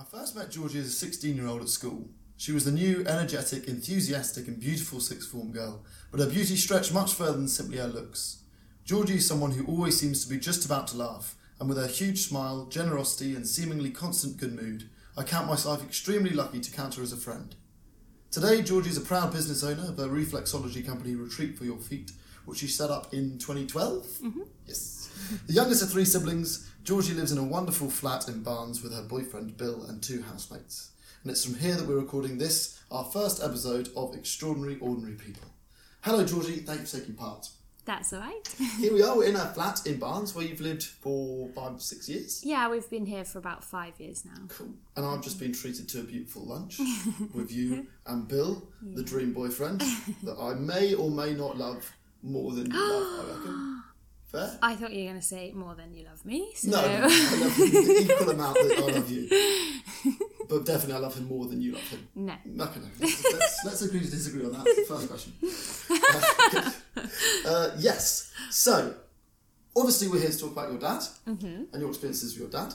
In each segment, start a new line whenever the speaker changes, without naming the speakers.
I first met Georgie as a 16 year old at school. She was the new, energetic, enthusiastic, and beautiful sixth form girl, but her beauty stretched much further than simply her looks. Georgie is someone who always seems to be just about to laugh, and with her huge smile, generosity, and seemingly constant good mood, I count myself extremely lucky to count her as a friend. Today, Georgie is a proud business owner of the reflexology company Retreat for Your Feet, which she set up in 2012. Mm-hmm. Yes. The youngest of three siblings, Georgie lives in a wonderful flat in Barnes with her boyfriend Bill and two housemates. And it's from here that we're recording this, our first episode of Extraordinary Ordinary People. Hello, Georgie. Thank you for taking part.
That's all right.
Here we are. We're in a flat in Barnes where you've lived for five, six years.
yeah, we've been here for about five years now.
Cool. And I've just been treated to a beautiful lunch with you and Bill, the dream boyfriend, that I may or may not love more than you love, I reckon. Fair?
I thought you were going to say more than you love me. So.
No, I love him the equal amount that I love you. But definitely I love him more than you love him.
No.
Okay, no. Let's, let's, let's agree to disagree on that. First question. Uh, uh, yes. So, obviously, we're here to talk about your dad and your experiences with your dad.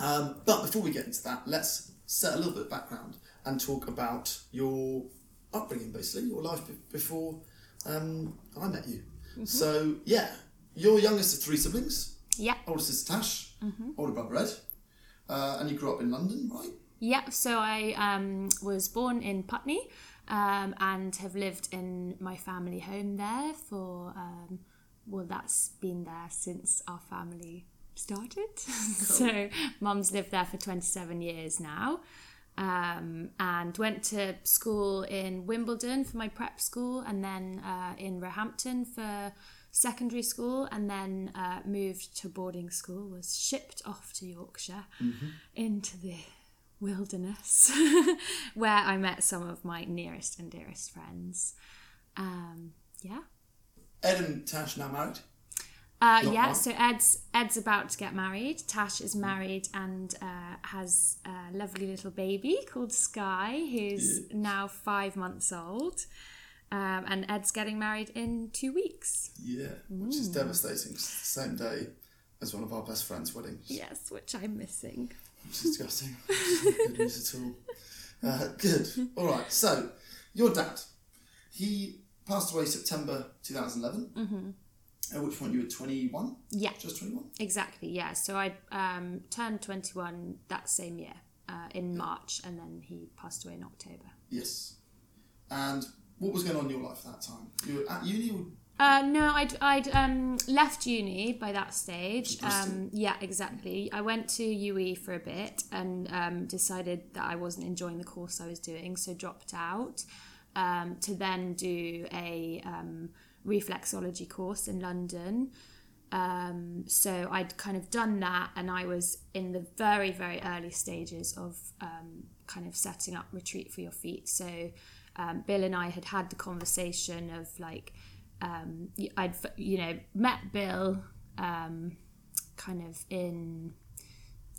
Um, but before we get into that, let's set a little bit of background and talk about your upbringing, basically, your life be- before um, I met you. So, yeah, you're youngest of three siblings.
Yeah.
Older sister Tash, older brother Ed, uh, and you grew up in London, right?
Yeah, so I um, was born in Putney um, and have lived in my family home there for, um, well, that's been there since our family started. so mum's lived there for 27 years now. Um, and went to school in Wimbledon for my prep school, and then uh, in Roehampton for secondary school, and then uh, moved to boarding school. Was shipped off to Yorkshire into the wilderness, where I met some of my nearest and dearest friends. Um, yeah.
Ed and Tash now married.
Uh, yeah, so Ed's Ed's about to get married. Tash is married and uh, has a lovely little baby called Sky, who's now five months old. Um, and Ed's getting married in two weeks.
Yeah, which is devastating. It's the same day as one of our best friends' weddings.
Yes, which I'm missing.
Which is disgusting. Not good news at all. Uh, good. All right. So, your dad, he passed away September 2011. Mm-hmm. At which point you were 21.
Yeah,
Just 21.
exactly. Yeah, so I um, turned 21 that same year uh, in March, and then he passed away in October.
Yes. And what was going on in your life at that time? You were at uni. Or...
Uh, no, I'd I'd um, left uni by that stage. Um, yeah, exactly. I went to UE for a bit and um, decided that I wasn't enjoying the course I was doing, so dropped out. Um, to then do a um, reflexology course in London. Um, so I'd kind of done that, and I was in the very, very early stages of um, kind of setting up retreat for your feet. So um, Bill and I had had the conversation of like, um, I'd you know met Bill um, kind of in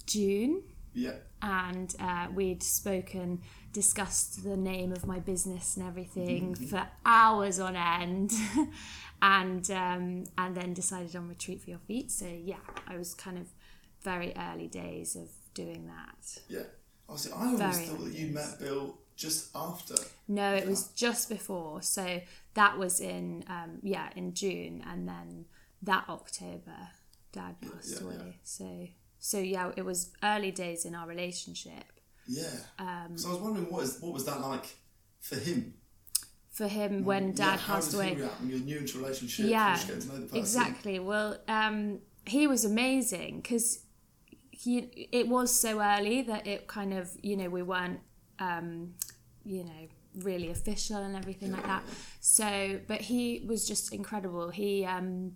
June,
Yeah.
and uh, we'd spoken, discussed the name of my business and everything for hours on end, and um, and then decided on retreat for your feet. So yeah, I was kind of very early days of doing that.
Yeah. Obviously, I always
Very
thought that you met Bill just after.
No, it was just before. So that was in um, yeah in June, and then that October, Dad passed
yeah,
away.
yeah.
So so yeah, it was early days in our relationship.
Yeah.
Um,
so I was wondering what is what was that like for him?
For him, when
Yeah,
Dad
how
passed
did
away,
He react when you're new into relationship.
Yeah,
you're just getting to know the.
Exactly. Well, um, he was amazing because he it was so early that it kind of you know we weren't um, you know really official and everything like that. So, but he was just incredible. He um,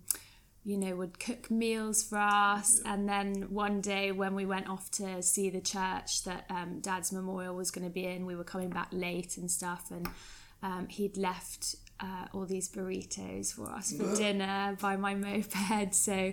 you know would cook meals for us, and then one day when we went off to see the church that um, Dad's memorial was going to be in, we were coming back late and stuff, and um, he'd left uh, all these burritos for us for dinner by my moped. So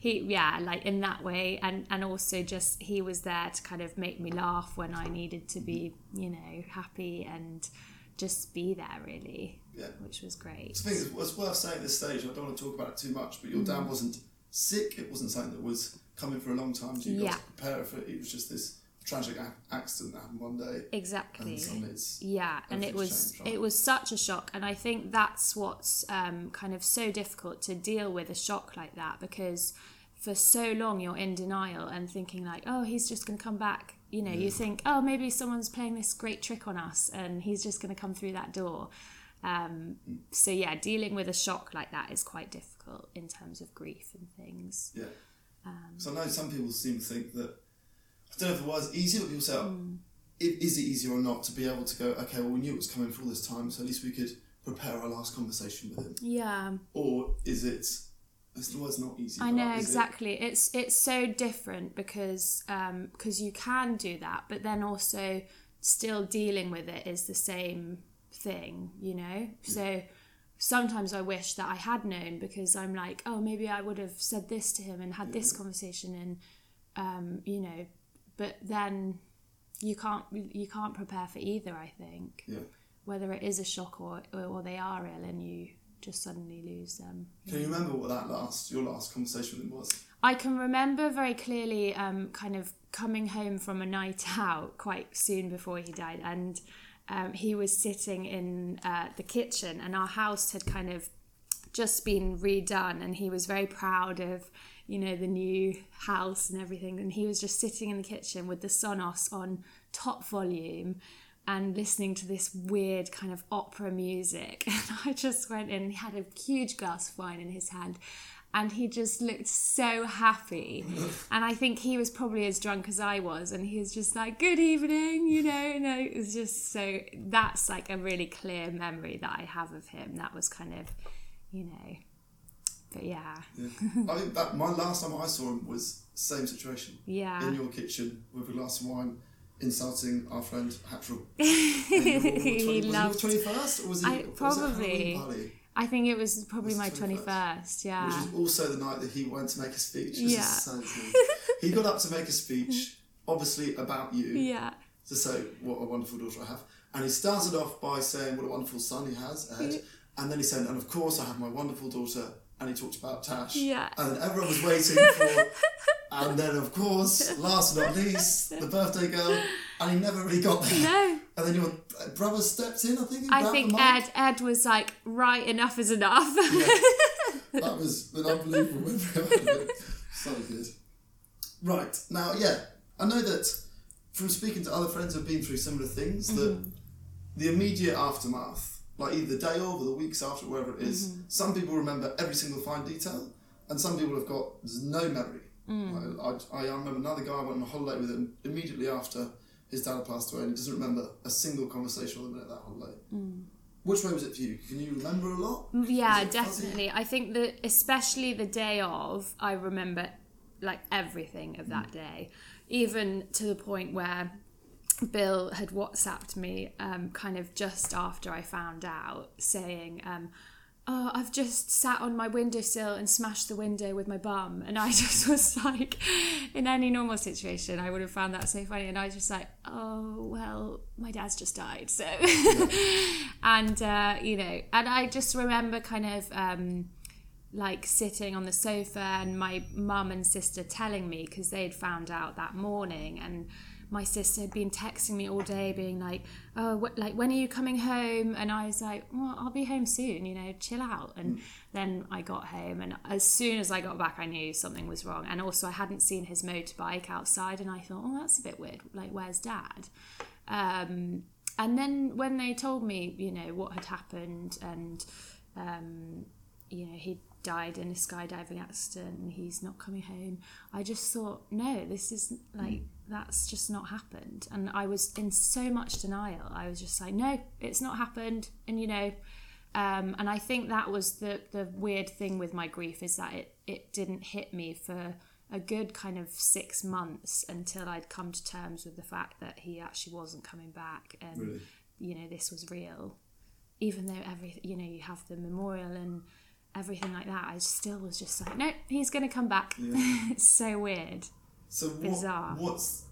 he, yeah, like in that way, and and also just he was there to kind of make me laugh when I needed to be, you know, happy and just be there really,
Yeah.
which was great.
I think it's, worth saying at this stage. I don't want to talk about it too much, but your
Mm.
dad wasn't sick. It wasn't something that was coming for a long time. So you got to prepare for it. It was just this tragic a- accident that happened one day,
exactly.
And it's
yeah and it was
changed, right?
it was such a shock and i think that's what's um, kind of so difficult to deal with a shock like that because for so long you're in denial and thinking like oh he's just going to come back. You know you think oh maybe someone's playing this great trick on us and he's just going to come through that door. Um, so yeah dealing with a shock like that is quite difficult in terms of grief and things.
Yeah.
Um,
so I know some people seem to think that I don't know if it was easier, but people say, oh,
Hmm.
is it easier or not to be able to go, okay, well, we knew it was coming for all this time, so at least we could prepare our last conversation with him.
yeah
Or is it, it's, the word's not easy.
I know
is it-
exactly. It's it's so different because um because you can do that, but then also still dealing with it is the same thing, you know. So sometimes I wish that I had known because I'm like, oh, maybe I would have said this to him and had this conversation, and um, you know, but then you can't you can't prepare for either. I think
yeah.
whether it is a shock or or they are ill and you just suddenly lose them.
Can you remember what that last, your last conversation with him was?
I can remember very clearly um, kind of coming home from a night out quite soon before he died, and um, he was sitting in uh, the kitchen, and our house had kind of just been redone, and he was very proud of you know the new house and everything, and he was just sitting in the kitchen with the Sonos on top volume. And listening to this weird kind of opera music, and I just went in. and He had a huge glass of wine in his hand, and he just looked so happy. and I think he was probably as drunk as I was, and he was just like, "Good evening," you know. No, it was just so. That's like a really clear memory that I have of him. That was kind of, you know. But yeah,
Yeah. I think that my last time I saw him was same situation.
yeah.
In your kitchen with a glass of wine, insulting our friend Hatchel.
He loved-
twenty first, or was he?
I- probably.
Party?
I think it was probably
Was
my
21st?
21st, yeah.
Which is also the night that he went to make a speech.
Yeah.
is so good. he got up to make a speech, obviously about you,
yeah.
to say what a wonderful daughter I have. And he started off by saying what a wonderful son he has, Ed. And then he said, and of course I have my wonderful daughter. And he talked about Tash.
Yeah.
And then everyone was waiting for. and then, of course, last but not least, the birthday girl. And he never really got there.
No.
And then your brother stepped in, I think.
I think. Ed Ed was like, right, enough is enough.
That was an unbelievable so good. Right, now, yeah, I know that from speaking to other friends who've been through similar things, that mm-hmm. the immediate aftermath, like either the day of or the weeks after, wherever it is, mm-hmm. some people remember every single fine detail, and some people have got no memory. Mm. Like, I, I remember another guy I went on a holiday with him immediately after his dad had passed away, and he doesn't remember a single conversation with him at that holiday. Mm. Which way was it for you? Can you remember a lot?
Mm, yeah,
Was it fuzzy?
definitely. I think that especially the day of, I remember like everything of that day, even to the point where Bill had WhatsApped me um, kind of just after I found out, saying, um, Oh, I've just sat on my windowsill and smashed the window with my bum. And I just was like, in any normal situation, I would have found that so funny. And I was just like, oh, well, my dad's just died. So, and, uh, you know, and I just remember kind of, um, like sitting on the sofa and my mum and sister telling me because they'd found out that morning and my sister had been texting me all day being like oh wh- like when are you coming home? And i was like well i'll be home soon you know chill out. And then i got home and as soon as i got back i knew something was wrong. And also i hadn't seen his motorbike outside and i thought oh that's a bit weird. Like where's dad? Um, and then when they told me you know what had happened and um, you know he died in a skydiving accident and he's not coming home. I just thought no this is like that's just not happened. And i was in so much denial. I was just like no it's not happened. And you know um, and i think that was the the weird thing with my grief is that it it didn't hit me for a good kind of six months until i'd come to terms with the fact that he actually wasn't coming back and
Really?
you know this was real. Even though every you know you have the memorial and everything like that i still was just like no he's going to come back it's so weird
So what,
Bizarre.
what's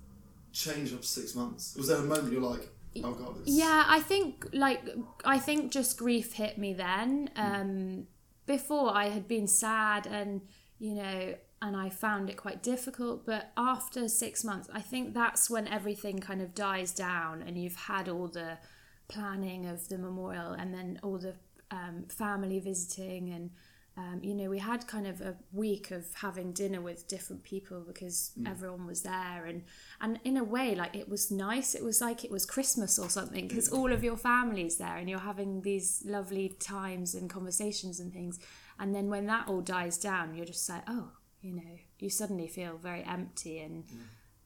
changed after six months? Was there a moment you're like, oh god, this
yeah i think like i think just grief hit me then um before i had been sad and you know and I found it quite difficult. But after six months, I think that's when everything kind of dies down, and you've had all the planning of the memorial, and then all the um, family visiting, and um, you know, we had kind of a week of having dinner with different people because
Mm.
everyone was there, and and in a way, like it was nice. It was like it was Christmas or something because all of your family's there, and you're having these lovely times and conversations and things. And then when that all dies down, you're just like, oh, you know, you suddenly feel very empty and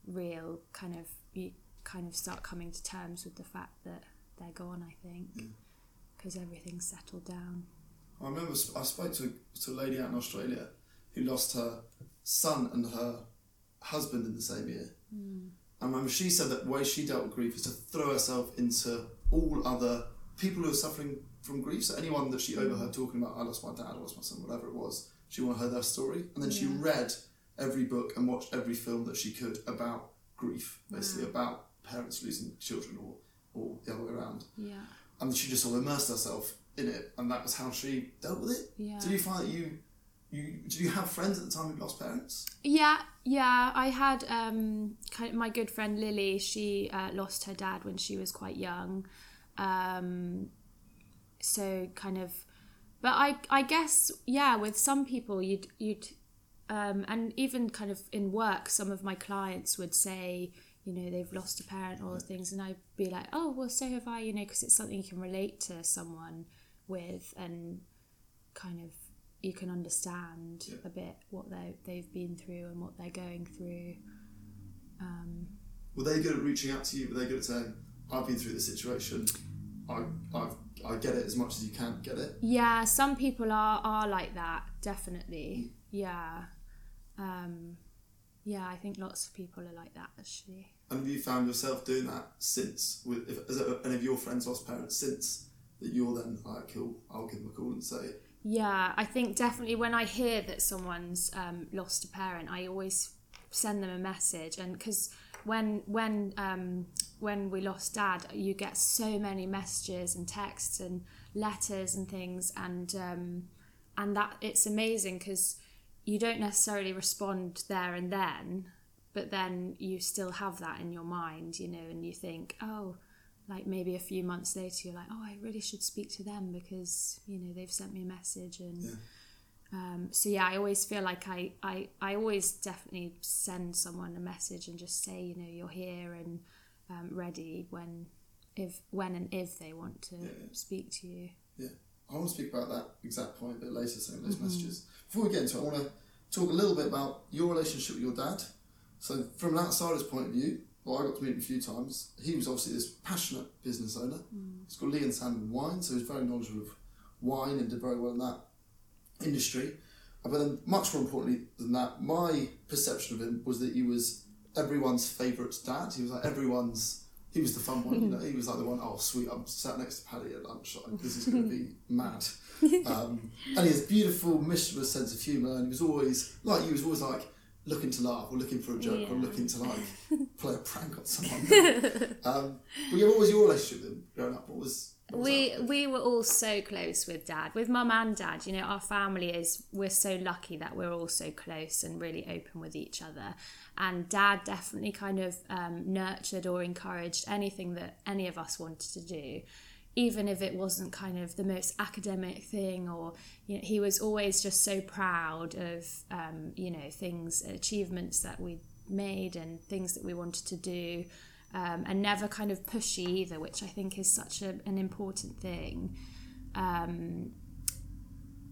real. Kind of, you kind of start coming to terms with the fact that they're gone. I think because everything's settled down.
I remember I spoke to, to a lady out in Australia who lost her son and her husband in the same year. Hmm. I remember she said that the way she dealt with grief is to throw herself into all other people who are suffering from grief. So anyone that she overheard hmm. talking about, I lost my dad, I lost my son, whatever it was, she wanted to hear their story. And then she read every book and watched every film that she could about grief, basically about parents losing children or, or the other way around.
Yeah,
And she just sort of immersed herself in it, and that was how she dealt with it.
yeah.
Did you find that you, you did you have friends at the time who lost parents?
Yeah, yeah. I had um, kind of my good friend Lily. She uh, lost her dad when she was quite young, um, so kind of. But I, I guess, yeah. With some people, you'd, you'd, um, and even kind of in work, some of my clients would say, you know, they've lost a parent or things, and I'd be like, oh, well, so have I, you know, because it's something you can relate to someone with, and kind of you can understand
Yeah.
a bit what they they've been through and what they're going through. Um,
Were they good at reaching out to you? Were they good at saying, "I've been through this situation. I, I, I get it as much as you can get it."
yeah, some people are are like that, definitely. Yeah, um, yeah, I think lots of people are like that actually.
And have you found yourself doing that since? With if, has any of your friends lost parents since? That you're then like, cool, I'll give them a call and say,
Yeah, I think definitely when I hear that someone's um, lost a parent, I always send them a message, and because when when um, when we lost dad, you get so many messages and texts and letters and things, and um, and that it's amazing because you don't necessarily respond there and then, but then you still have that in your mind, you know, and you think, oh, like maybe a few months later, you're like, oh, I really should speak to them because you know they've sent me a message, and
Yeah.
um, so yeah, I always feel like I, I I always definitely send someone a message and just say, you know, you're here and um, ready when if when and if they want to
Yeah, yeah.
speak to you.
I want to speak about that exact point a bit later, some of those messages. Before we get into it, I want to talk a little bit about your relationship with your dad. So, from an outsider's point of view, well, I got to meet him a few times. He was obviously this passionate business owner. He's got Lea and Sandeman Wine, so he's very knowledgeable of wine and did very well in that industry. Uh, But then, much more importantly than that, my perception of him was that he was everyone's favourite dad. He was like everyone's. He was the fun one, you know. He was like the one. Oh, sweet! I'm sat next to Paddy at lunch. Like, this is going to be mad. Um, and he has beautiful, mischievous sense of humour, and he was always like. He was always like looking to laugh or looking for a joke or looking to like play a prank on someone. um, but yeah, what was your relationship with him growing up? What was
we we were all so close with dad with mum and dad. You know our family is we're so lucky that we're all so close and really open with each other. And dad definitely kind of um, nurtured or encouraged anything that any of us wanted to do even if it wasn't kind of the most academic thing or you know, he was always just so proud of um, you know things achievements that we made and things that we wanted to do um, and never kind of pushy either, which I think is such a, an important thing. Um,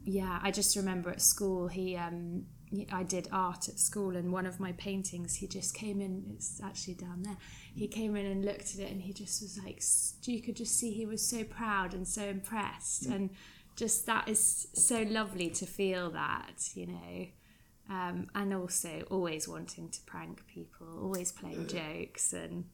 yeah, I just remember at school he, um, I did art at school, and one of my paintings, he just came in. It's actually down there. He came in and looked at it, and he just was like, you could just see he was so proud and so impressed, and just that is so lovely to feel that, you know. Um, and also always wanting to prank people, always playing jokes, and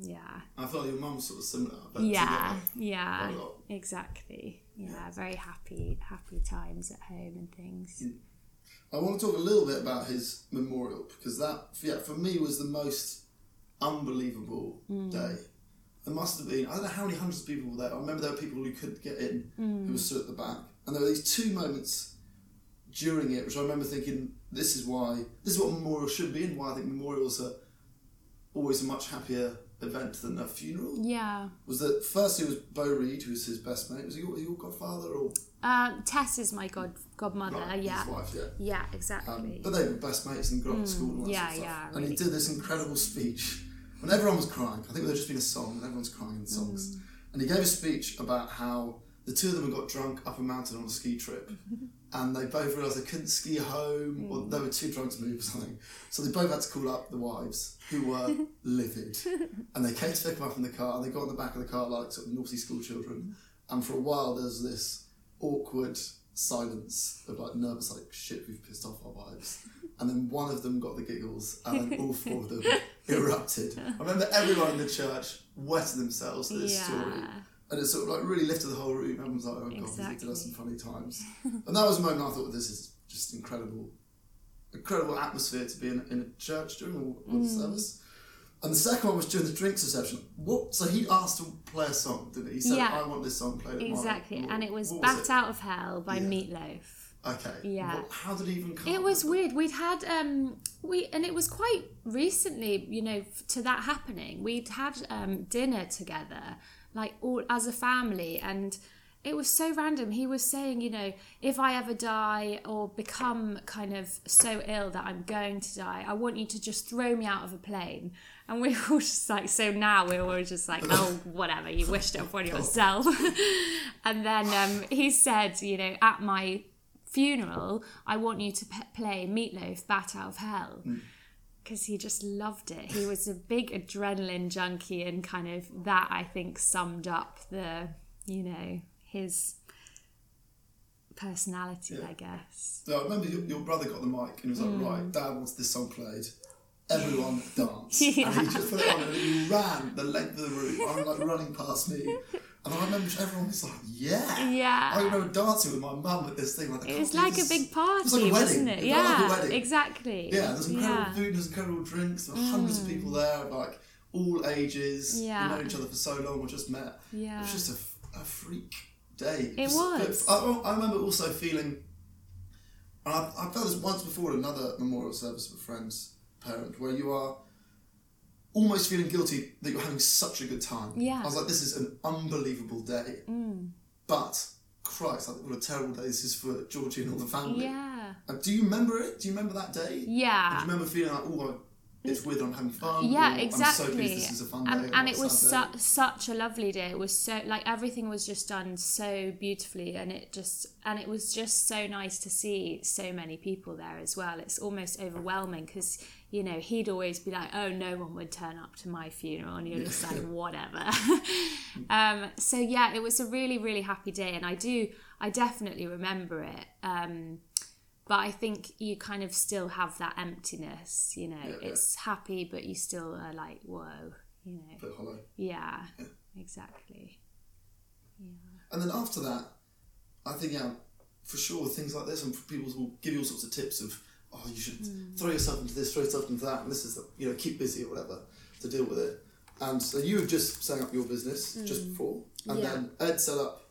yeah,
I felt your mum sort of similar. But
yeah,
together.
yeah, exactly. Yeah, very happy, happy times at home and things.
I want to talk a little bit about his memorial because that, yeah, for me was the most unbelievable
Mm.
day. There must have been, I don't know how many hundreds of people were there. I remember there were people who couldn't get in
Mm.
who were stood at the back. And there were these two moments during it which I remember thinking, this is why this is what memorials should be, and why I think memorials are always a much happier event than a funeral.
Yeah.
Was that first? it was Bo Reed, who was his best mate. Was he your, your godfather or
Um, Tess is my god godmother.
right,
yeah.
his wife? Yeah.
Yeah, exactly.
Um, but they were best mates and grew up at school and all that
yeah,
sort of stuff.
yeah,
and he did this incredible speech when everyone was crying. I think there'd just been a song and everyone's crying in songs.
Mm.
And he gave a speech about how the two of them had got drunk up a mountain on a ski trip. and they both realised they couldn't ski home or
Mm.
they were too drunk to move or something. So they both had to call up the wives who were livid. And they came to pick them up in the car and they got in the back of the car like sort of naughty school children. And for a while there was this awkward silence of like nervous like shit we've pissed off our wives. And then one of them got the giggles and then all four of them erupted. I remember everyone in the church wetting themselves at this story. And it sort of like really lifted the whole room. Everyone's like, oh god,
Exactly.
did have some funny times. and that was a moment I thought this is just incredible, incredible atmosphere to be in, in a church during all, all
Mm.
service. And the second one was during the drinks reception. What? So he asked to play a song, didn't he? He said,
Yeah.
"I want this song played." at mine."
Exactly. And it was
what
Bat
it?
Out of Hell by
Yeah.
Meatloaf.
Okay.
Yeah.
What- how did he even come?
It was weird. We'd had um we and it was quite recently, you know, to that happening. We'd had um dinner together, like all as a family, and it was so random. He was saying, you know, if I ever die or become kind of so ill that I'm going to die, I want you to just throw me out of a plane. And we were all just like, so now we're all just like, oh, whatever, you wished it upon yourself. and then um, he said, you know, at my funeral, I want you to p- play Meatloaf, Bat Out of Hell. Because he just loved it. He was a big adrenaline junkie, and kind of that I think summed up the, you know, his personality,
Yeah.
I guess.
So I remember your, your brother got the mic and he was like,
Mm.
right, Dad wants this song played. Everyone dance.
Yeah.
And he just put it on and he ran the length of the room. I was like running past me. And I remember everyone was like, yeah.
Yeah.
I remember dancing with my mum at this thing. Like,
It was
believe
like a big party,
It was like a
wasn't it?
It like
Yeah,
wedding.
exactly.
Yeah, there's incredible
Yeah. Mm.
food, there's incredible drinks, there were hundreds of people there, like all ages.
Yeah.
We've known each other for so long, we just met.
Yeah.
It was just a, a freak day.
It
Just-
was.
I, I remember also feeling, and I, I felt this once before at another memorial service for a friend's parent, where you are almost feeling guilty that you're having such a good time.
Yeah.
I was like, this is an unbelievable day.
Mm.
But, Christ, like, what a terrible day this is for Georgie and all the family.
Yeah.
Uh, do you remember it? Do you remember that day?
Yeah.
Do you remember feeling like, oh, it's weird, I'm having fun?
yeah
or,
exactly
I'm so pleased this is a fun day.
and, and it was su- such a lovely day it was so like everything was just done so beautifully and it just and it was just so nice to see so many people there as well it's almost overwhelming because you know he'd always be like oh no one would turn up to my funeral and you're just like whatever um so yeah it was a really really happy day and i do i definitely remember it um but I think you kind of still have that emptiness, you know.
Yeah, yeah.
it's happy, but you still are like, whoa, you know.
bit hollow.
Yeah, exactly. Yeah.
And then after that, I think, yeah, for sure, things like this, and people will give you all sorts of tips of, oh, you should
Hmm.
throw yourself into this, throw yourself into that, and this is, the, you know, keep busy or whatever to deal with it. And so you had just set up your business just before, and
Hmm. Yeah.
then Ed set up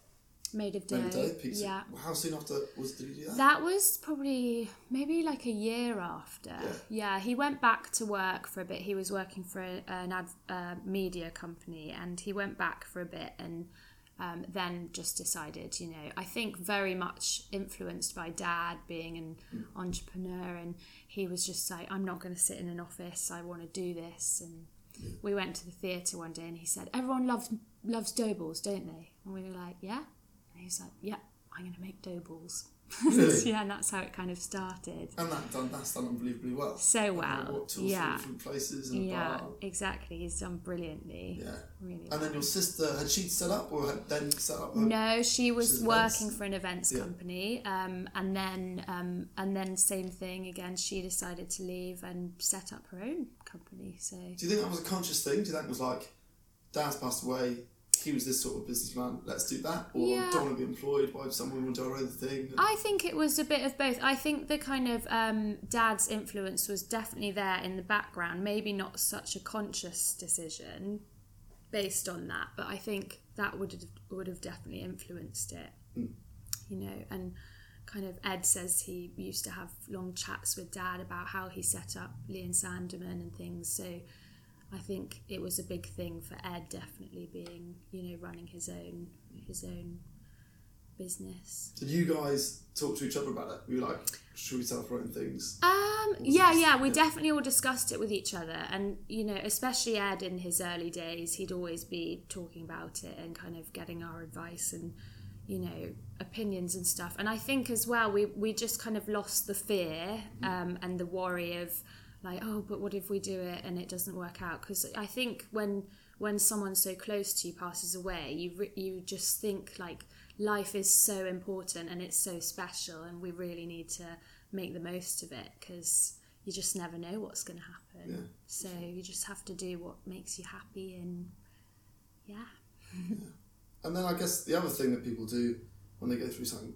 Made of dough.
Made Day Pizza.
Yeah.
How soon after was did he do that?
That was probably maybe like a year after.
Yeah.
Yeah, he went back to work for a bit. He was working for a, an ad, uh, media company and he went back for a bit and um, then just decided, you know, I think very much influenced by dad being an entrepreneur and he was just like, I'm not going to sit in an office. I want to do this. And we went to the theatre one day and he said, everyone loves loves dough balls, don't they? And we were like, yeah. And he was like, yeah, I'm going to make dough balls.
Really?
yeah, and that's how it kind of started.
And that done, that's done unbelievably well.
So well,
What, two or three
yeah.
different places and
Yeah, exactly. He's done brilliantly.
Yeah.
Really.
And then your sister, had she set up or had then set up?
No, she was working
events.
for an events
Yeah.
company, um, and then um, and then same thing again. She decided to leave and set up her own company. So
Do you think that was a conscious thing? Do you think it was like, Dad's passed away, he was this sort of businessman, let's do that? Or
Yeah.
don't want to be employed by someone, want to do our own thing?
I think it was a bit of both. I think the kind of um, dad's influence was definitely there in the background. Maybe not such a conscious decision based on that, but I think that would have, would have definitely influenced it. You know, and kind of Ed says he used to have long chats with dad about how he set up Lea and Sandeman and things. So I think it was a big thing for Ed definitely being, you know, running his own his own business.
Did you guys talk to each other about it? We were you like, should we set up our own things?
Um, yeah, yeah, we definitely all discussed it with each other, and you know, especially Ed in his early days, he'd always be talking about it and kind of getting our advice and you know opinions and stuff. And I think as well, we we just kind of lost the fear um, and the worry of like, oh, but what if we do it and it doesn't work out? Because I think when when someone so close to you passes away, you re- you just think like life is so important and it's so special, and we really need to make the most of it because you just never know what's going to happen.
Yeah.
So you just have to do what makes you happy, and yeah.
And then I guess the other thing that people do when they go through something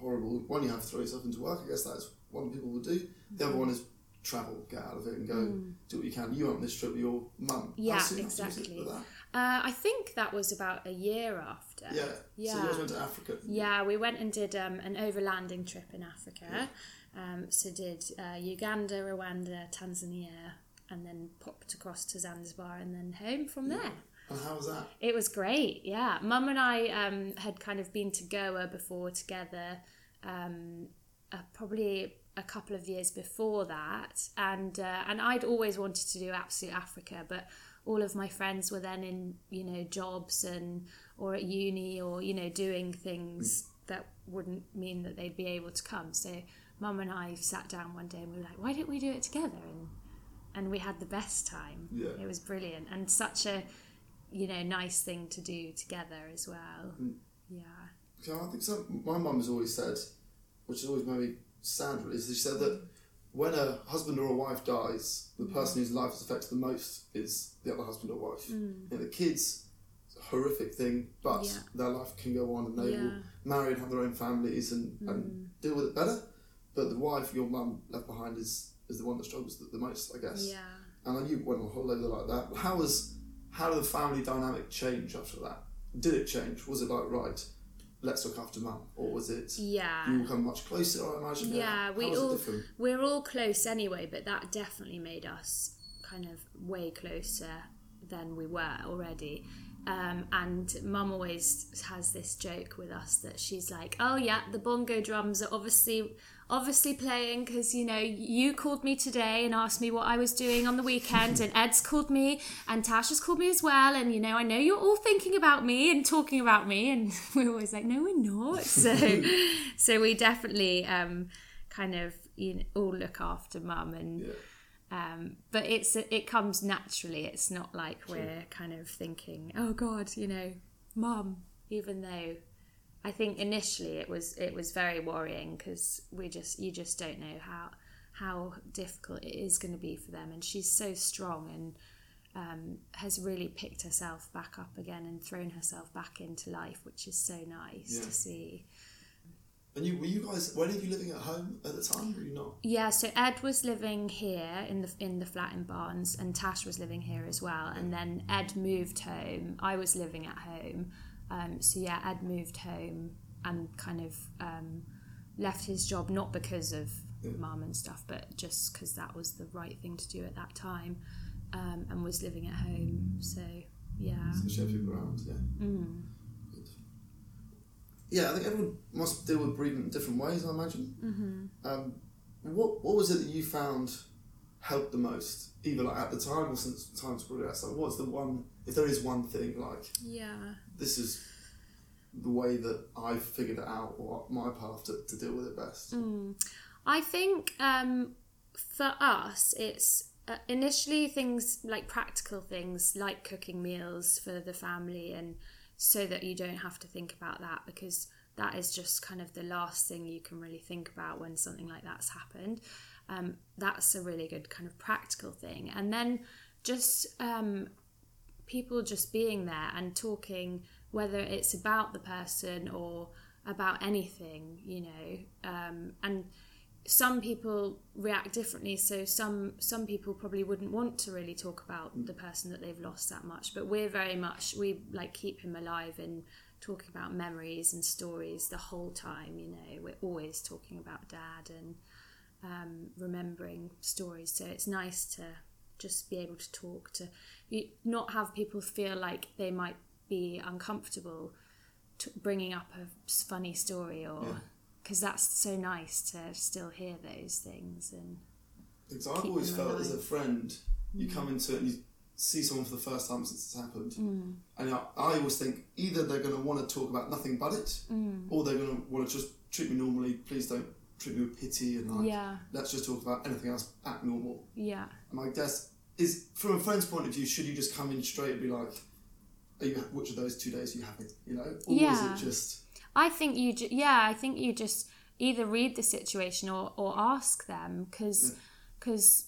horrible, one, you have to throw yourself into work. I guess that's one people will do. The other mm-hmm. one is travel, get out of it and go do what you can. You went on this trip with your mum.
Yeah,
soon after was it
exactly. Uh, I think that was about a year after.
Yeah. So
Yeah.
you guys went to Africa.
Yeah, we went and did um, an overlanding trip in Africa. Um, so did uh, Uganda, Rwanda, Tanzania, and then popped across to Zanzibar and then home from there.
And how was that?
It was great, yeah. Mum and I um, had kind of been to Goa before together, um, uh, probably a couple of years before that, and uh, and I'd always wanted to do Absolute Africa, but all of my friends were then in you know jobs and or at uni or you know doing things that wouldn't mean that they'd be able to come. So Mum and I sat down one day and we were like, why don't we do it together? And and we had the best time.
Yeah.
It was brilliant and such a you know nice thing to do together as well. Yeah.
So I think some, my mum has always said, which has always made me sad, really, is she said that when a husband or a wife dies, the person whose life is affected the most is the other husband or wife. And the kids, it's a horrific thing, but
Mm. Yeah.
their life can go on and they will marry and have their own families and,
Mm.
and deal with it better. But the wife your mum left behind is, is the one that struggles the, the most, I guess.
Yeah.
And then you went on holiday with her like that. How was how did the family dynamic change after that? Did it change? Was it like right, let's look after mum, or was it
Yeah.
you become much closer? I imagine.
Yeah, we all we're all close anyway, but that definitely made us kind of way closer than we were already. Um, and Mum always has this joke with us that she's like, "Oh yeah, the bongo drums are obviously obviously playing because you know you called me today and asked me what I was doing on the weekend, and Ed's called me and Tasha's called me as well, and you know I know you're all thinking about me and talking about me, and we're always like, no, we're not. So, so we definitely um, kind of you know, all look after Mum and.
Yeah.
Um, but it's it comes naturally. It's not like we're kind of thinking, "Oh God, you know, Mum." Even though I think initially it was it was very worrying because we just you just don't know how how difficult it is going to be for them. And she's so strong and um, has really picked herself back up again and thrown herself back into life, which is so nice
Yeah.
to see.
And you were you guys? Were you living at home at the time? Were you not?
Yeah, so Ed was living here in the in the flat in Barnes, and Tash was living here as well. And then Ed moved home. I was living at home. Um, so yeah, Ed moved home and kind of um, left his job not because of mum and stuff, but just because that was the right thing to do at that time, um, and was living at home. So yeah,
So she had people around. Yeah.
mm.
Yeah, I think everyone must deal with bereavement in different ways. I imagine.
Mm-hmm.
Um, what What was it that you found helped the most, either like at the time or since times progressed? Like, what's the one? If there is one thing, like
yeah.
This is the way that I've figured it out, or my path to, to deal with it best.
Mm. I think um, for us, it's uh, initially things like practical things like cooking meals for the family, and so that you don't have to think about that because that is just kind of the last thing you can really think about when something like that's happened. Um, that's a really good kind of practical thing, and then just um, people just being there and talking, whether it's about the person or about anything, you know, um, and some people react differently so some some people probably wouldn't want to really talk about the person that they've lost that much but we're very much we like keep him alive and talking about memories and stories the whole time. You know, we're always talking about dad and um, remembering stories. So it's nice to just be able to talk to, you, not have people feel like they might be uncomfortable t- bringing up a funny story or
Yeah.
because that's so nice to still hear those things and
Because I've always felt as a
alive.
friend, you mm. come into it and you see someone for the first time since it's happened, mm. and I, I always think either they're going to want to talk about nothing but it, mm. or they're going to want to just treat me normally. Please don't treat me with pity and like
yeah
let's just talk about anything else. Act normal.
yeah
And I guess is from a friend's point of view, should you just come in straight and be like, "Are you which of those two days are you happy?" You know, or
Yeah.
is it just
I think you, ju- yeah, I think you just either read the situation or, or ask them because, because,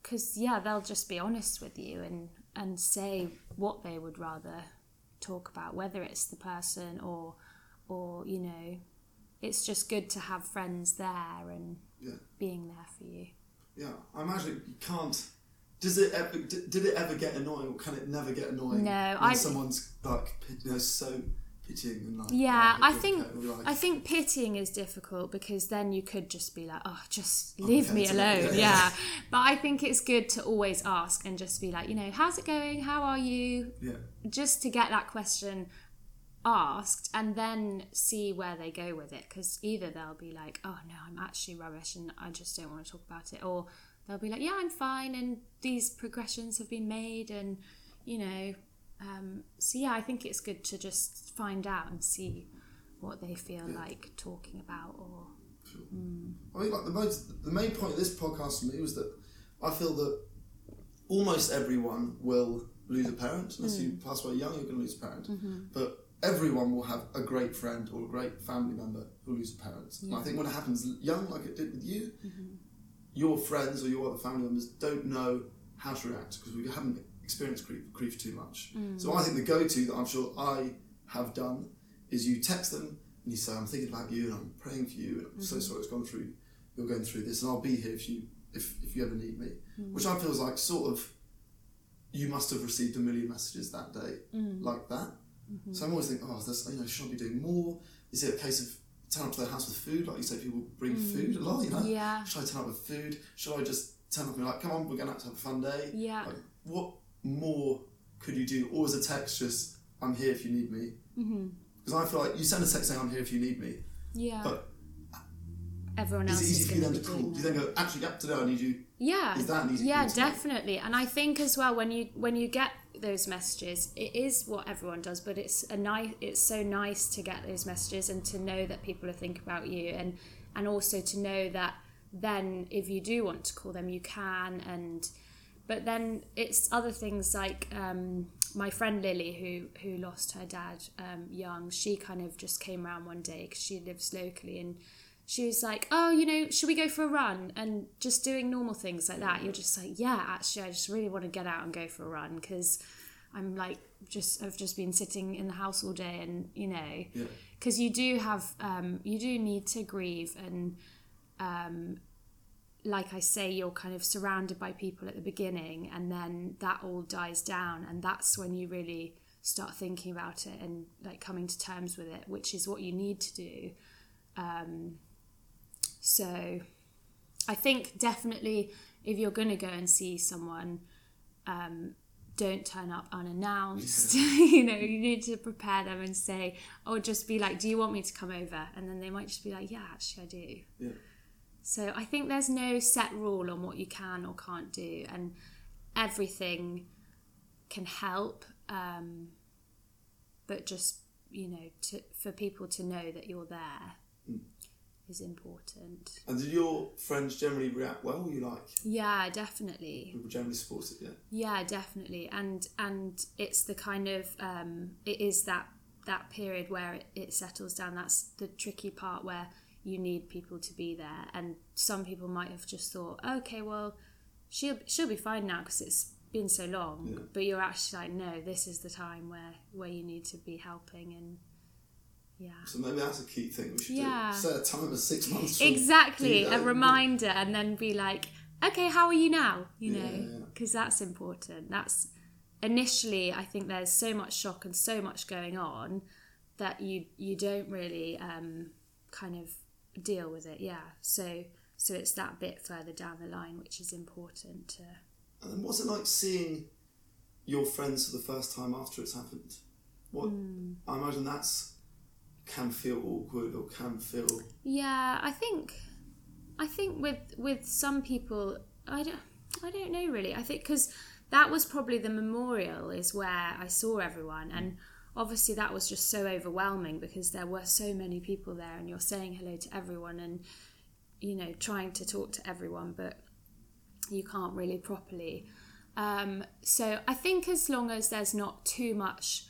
because, yeah, they'll just be honest with you and and say what they would rather talk about, whether it's the person or, or you know, it's just good to have friends there and
yeah,
being there for you.
yeah? I imagine you can't. Does it ever? Did it ever get annoying, or can it never get annoying?
No,
when
I-
someone's like, you know, so pitying and like.
Yeah,
like,
I think
like-
I think pitying is difficult because then you could just be like, oh, just oh, leave
Okay,
me alone.
yeah,
Yeah,
yeah.
But I think it's good to always ask and just be like, you know, how's it going? How are you?
Yeah,
Just to get that question asked and then see where they go with it because either they'll be like, oh no, I'm actually rubbish and I just don't want to talk about it, or they'll be like, yeah, I'm fine and these progressions have been made and you know. Um, so yeah, I think it's good to just find out and see what they feel like talking about or mm.
I mean like the most, the main point of this podcast for me was that I feel that almost everyone will lose a parent. Unless mm. you pass away young, you're going to lose a parent. Mm-hmm. But everyone will have a great friend or a great family member who lose a parent. And I think when it happens young, like it did with you, mm-hmm. your friends or your other family members don't know how to react because we haven't experienced grief, grief too much. Mm. So I think the go-to that I'm sure I have done is you text them and you say, "I'm thinking about you and I'm praying for you and I'm so mm-hmm. sorry it's gone through. You're going through this, and I'll be here if you if, if you ever need me." Mm-hmm. Which I feel is like sort of you must have received a million messages that day mm. like that. Mm-hmm. So I'm always thinking, oh, this, you know, should I be doing more? Is it a case of turn up to their house with food? Like you say, people bring mm. food a lot, you know?
Yeah.
Should I turn up with food? Should I just turn up and be like, come on, we're going have to have a fun day?
Yeah.
Like, what more could you do? Or is a text just, I'm here if you need me? Mm-hmm. Because I feel like you send a text saying, I'm here if you need me.
yeah.
But
Everyone else
is
is
easy for you
going to
call? Do you then go, actually, yeah, today I need you?
yeah
Is that
yeah
thing to make?
definitely and i think as well when you when you get those messages. It is what everyone does but it's a nice it's so nice to get those messages and to know that people are thinking about you and and also to know that then if you do want to call them you can and but then it's other things like um, my friend Lily, who who lost her dad um, young, she kind of just came around one day because she lives locally, and she was like, "Oh, you know, should we go for a run?" And just doing normal things like that. You're just like, "Yeah, actually, I just really want to get out and go for a run because I'm like just I've just been sitting in the house all day, and you know,
Yeah.
because you do have um, you do need to grieve and like I say, you're kind of surrounded by people at the beginning, and then that all dies down, and that's when you really start thinking about it and like coming to terms with it, which is what you need to do. Um, so, I think definitely if you're going to go and see someone, um, don't turn up unannounced. you know, you need to prepare them and say, or just be like, "Do you want me to come over?" And then they might just be like, "Yeah, actually, I do."
Yeah.
So I think there's no set rule on what you can or can't do, and everything can help. Um, but just you know, to, for people to know that you're there is important.
And did your friends generally react well? You like,
Yeah, definitely.
people generally support it, yeah?
Yeah, definitely. And and it's the kind of um, it is that that period where it, it settles down. That's the tricky part where you need people to be there. And some people might have just thought, okay, well, she'll she'll be fine now because it's been so long.
Yeah.
But you're actually like, no, this is the time where where you need to be helping and yeah.
So maybe that's a key thing we should
Yeah.
do. Set a timer six months
Exactly, a reminder, and then be like, okay, how are you now? You
Yeah,
know,
yeah.
because that's important. That's initially, I think there's so much shock and so much going on that you you don't really um, kind of deal with it. Yeah, so so it's that bit further down the line which is important to.
And then what's it like seeing your friends for the first time after it's happened? What
Hmm.
I imagine that's can feel awkward or can feel
Yeah, I think I think with with some people, I don't I don't know really. I think because that was probably the memorial is where I saw everyone, and obviously that was just so overwhelming because there were so many people there, and you're saying hello to everyone, and you know trying to talk to everyone, but you can't really properly. Um, so I think as long as there's not too much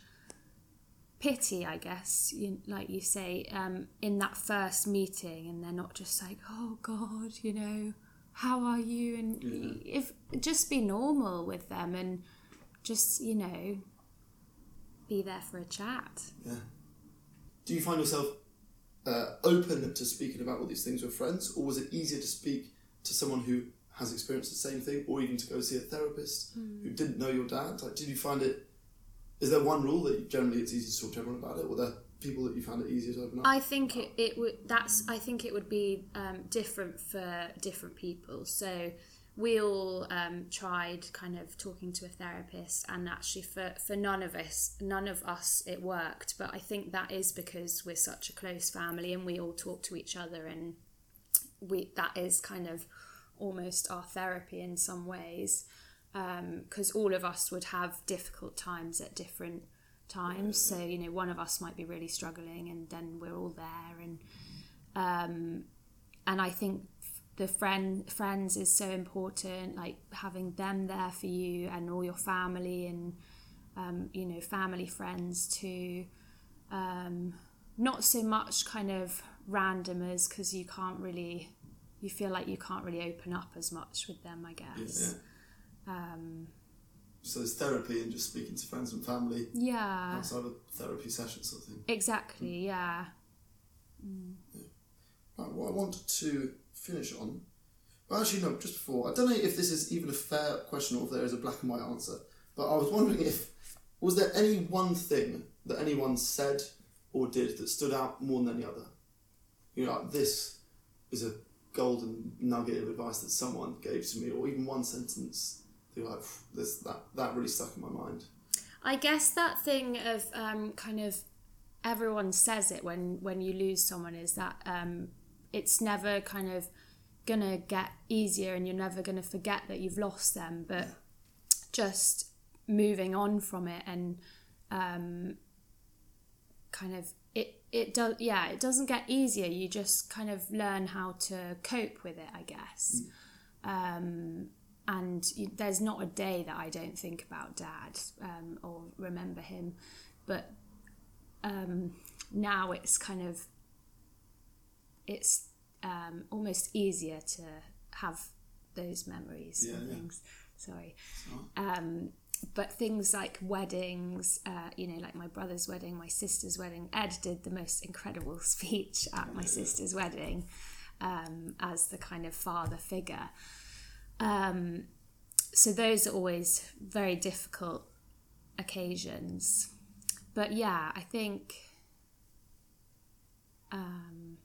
pity, I guess, you, like you say, um, in that first meeting, and they're not just like, "Oh God, you know, how are you?" And if just be normal with them, and just you know, be there for a chat.
yeah. Do you find yourself uh, open to speaking about all these things with friends, or was it easier to speak to someone who has experienced the same thing, or even to go see a therapist who didn't know your dad? Like, did you find it? Is there one rule that generally it's easy to talk to everyone about it, or there people that you found it easier to open up?
I think it, it would. That's. I think it would be um, different for different people. So we all um, tried kind of talking to a therapist, and actually for for none of us, none of us, it worked. But I think that is because we're such a close family, and we all talk to each other, and we that is kind of almost our therapy in some ways because all of us would have difficult times at different times. So you know one of us might be really struggling and then we're all there and um and i think the friend friends is so important like having them there for you and all your family and um, you know family friends too. Um, not so much kind of randomers because you can't really you feel like you can't really open up as much with them i guess.
Yeah.
Um,
So there's therapy and just speaking to friends and family
yeah
outside of therapy sessions, sort of thing.
exactly yeah
Right, what I wanted to finish on, well, actually, no, just before, I don't know if this is even a fair question or if there is a black and white answer, but I was wondering if, was there any one thing that anyone said or did that stood out more than any other? You know, like, this is a golden nugget of advice that someone gave to me, or even one sentence. Like, this, that, that really stuck in my mind.
I guess that thing of um, kind of everyone says it when when you lose someone is that um, it's never kind of gonna get easier and you're never gonna forget that you've lost them, but just moving on from it and um, kind of it it does yeah it doesn't get easier. You just kind of learn how to cope with it, I guess. Um, and there's not a day that I don't think about dad um, or remember him, but um, now it's kind of it's um, almost easier to have those memories
Yeah,
and
yeah.
Sorry,
So,
um, but things like weddings, uh, you know, like my brother's wedding, my sister's wedding. Ed did the most incredible speech at my sister's wedding um, as the kind of father figure. Um, so those are always very difficult occasions. But yeah, I think um,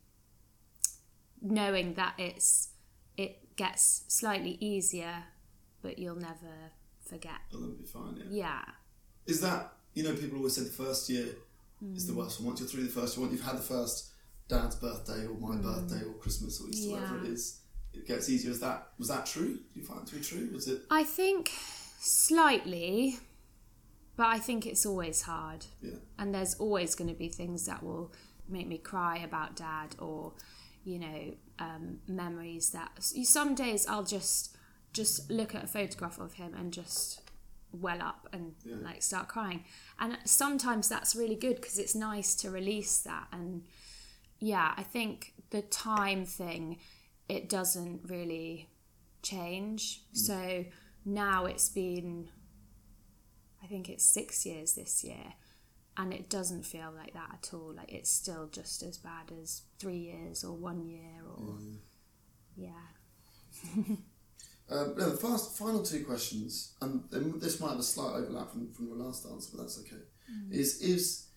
knowing that it's it gets slightly easier, but you'll never forget.
and that'll be fine, yeah.
Yeah.
Is that you know people always say the first year is
Mm.
the worst one. Once you're through the first once you've had the first dad's birthday or my birthday or Christmas or Easter, whatever
Mm.
It is, it gets easier. Is that was that true? Do you find it to be true? Was it?
I think slightly, but I think it's always hard.
Yeah,
And there's always going to be things that will make me cry about dad or, you know, um, memories that some days I'll just just look at a photograph of him and just well up and
Yeah.
like start crying. And sometimes that's really good because it's nice to release that. And yeah, I think the time thing, it doesn't really change. So now it's been, I think it's six years this year, and it doesn't feel like that at all. Like it's still just as bad as three years or one year or, yeah.
Um, no, the first, final two questions, and this might have a slight overlap from, from your last answer, but that's okay.
Mm.
Is is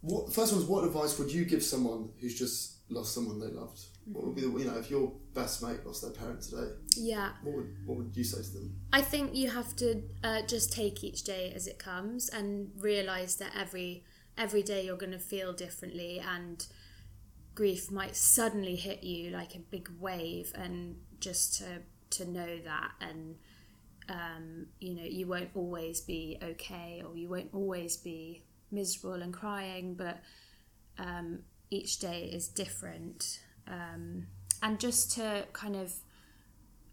what first one is what advice would you give someone who's just lost someone they loved? What would be the you know if your best mate lost their parent today?
Yeah.
What would what would you say to them?
I think you have to uh, just take each day as it comes and realize that every every day you're going to feel differently and grief might suddenly hit you like a big wave and just to to know that and um, you know you won't always be okay or you won't always be miserable and crying but um, each day is different um, and just to kind of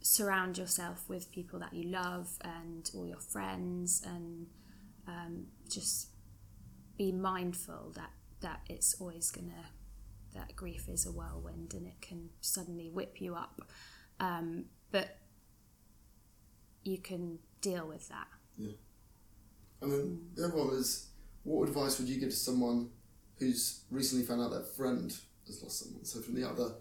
surround yourself with people that you love and all your friends and um, just be mindful that that it's always gonna that grief is a whirlwind and it can suddenly whip you up. Um, but you can deal with that. Yeah.
And then the other one is what advice would you give to someone who's recently found out their friend has lost someone? So from the other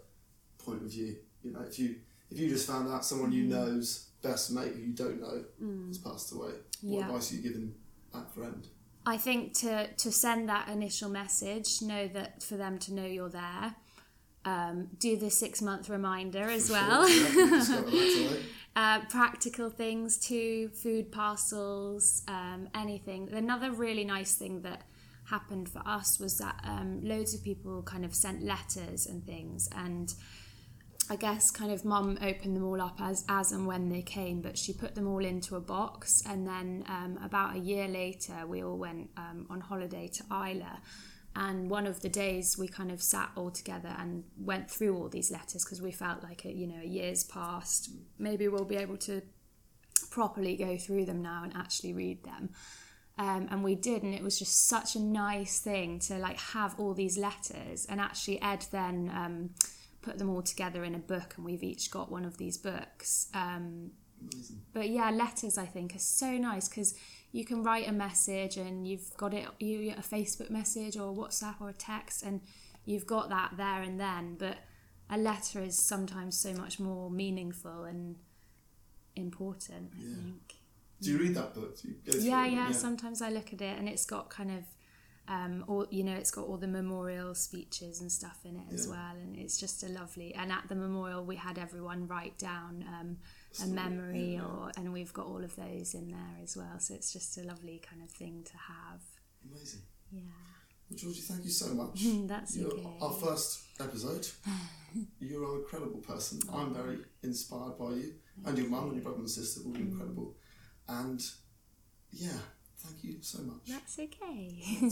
point of view, you know, if you if you just found out someone you know's best mate who you don't know has passed away, what
Yeah.
advice are you giving that friend?
I think to to send that initial message, know that for them to know you're there. Um, do the six month reminder as
For
well.
Yeah, just go with that today.
uh, practical things too, food parcels, um, anything. Another really nice thing that happened for us was that um, loads of people kind of sent letters and things, and I guess kind of mum opened them all up as as and when they came, but she put them all into a box, and then um, about a year later, we all went um, on holiday to Islay. And one of the days we kind of sat all together and went through all these letters because we felt like a, you know a year's passed. Maybe we'll be able to properly go through them now and actually read them. Um, and we did, and it was just such a nice thing to like have all these letters. And actually, Ed then um, put them all together in a book, and we've each got one of these books. Um, but yeah, letters I think are so nice because you can write a message and you've got it you a Facebook message or WhatsApp or a text and you've got that there and then. But a letter is sometimes so much more meaningful and important. I
Yeah.
think.
Do you read that book? Do you go
Yeah, yeah. Sometimes I look at it and it's got kind of. Um, all you know, it's got all the memorial speeches and stuff in it as well, and it's just a lovely. And at the memorial, we had everyone write down um, a
Story,
memory,
yeah.
or and we've got all of those in there as well. So it's just a lovely kind of thing to have.
Amazing.
Yeah,
Well, Georgie, thank you so much.
that's
You're
okay.
our first episode. You're an incredible person. I'm very inspired by you, and your mum and your brother and sister will be
Mm.
incredible. And yeah, thank you so much.
That's okay.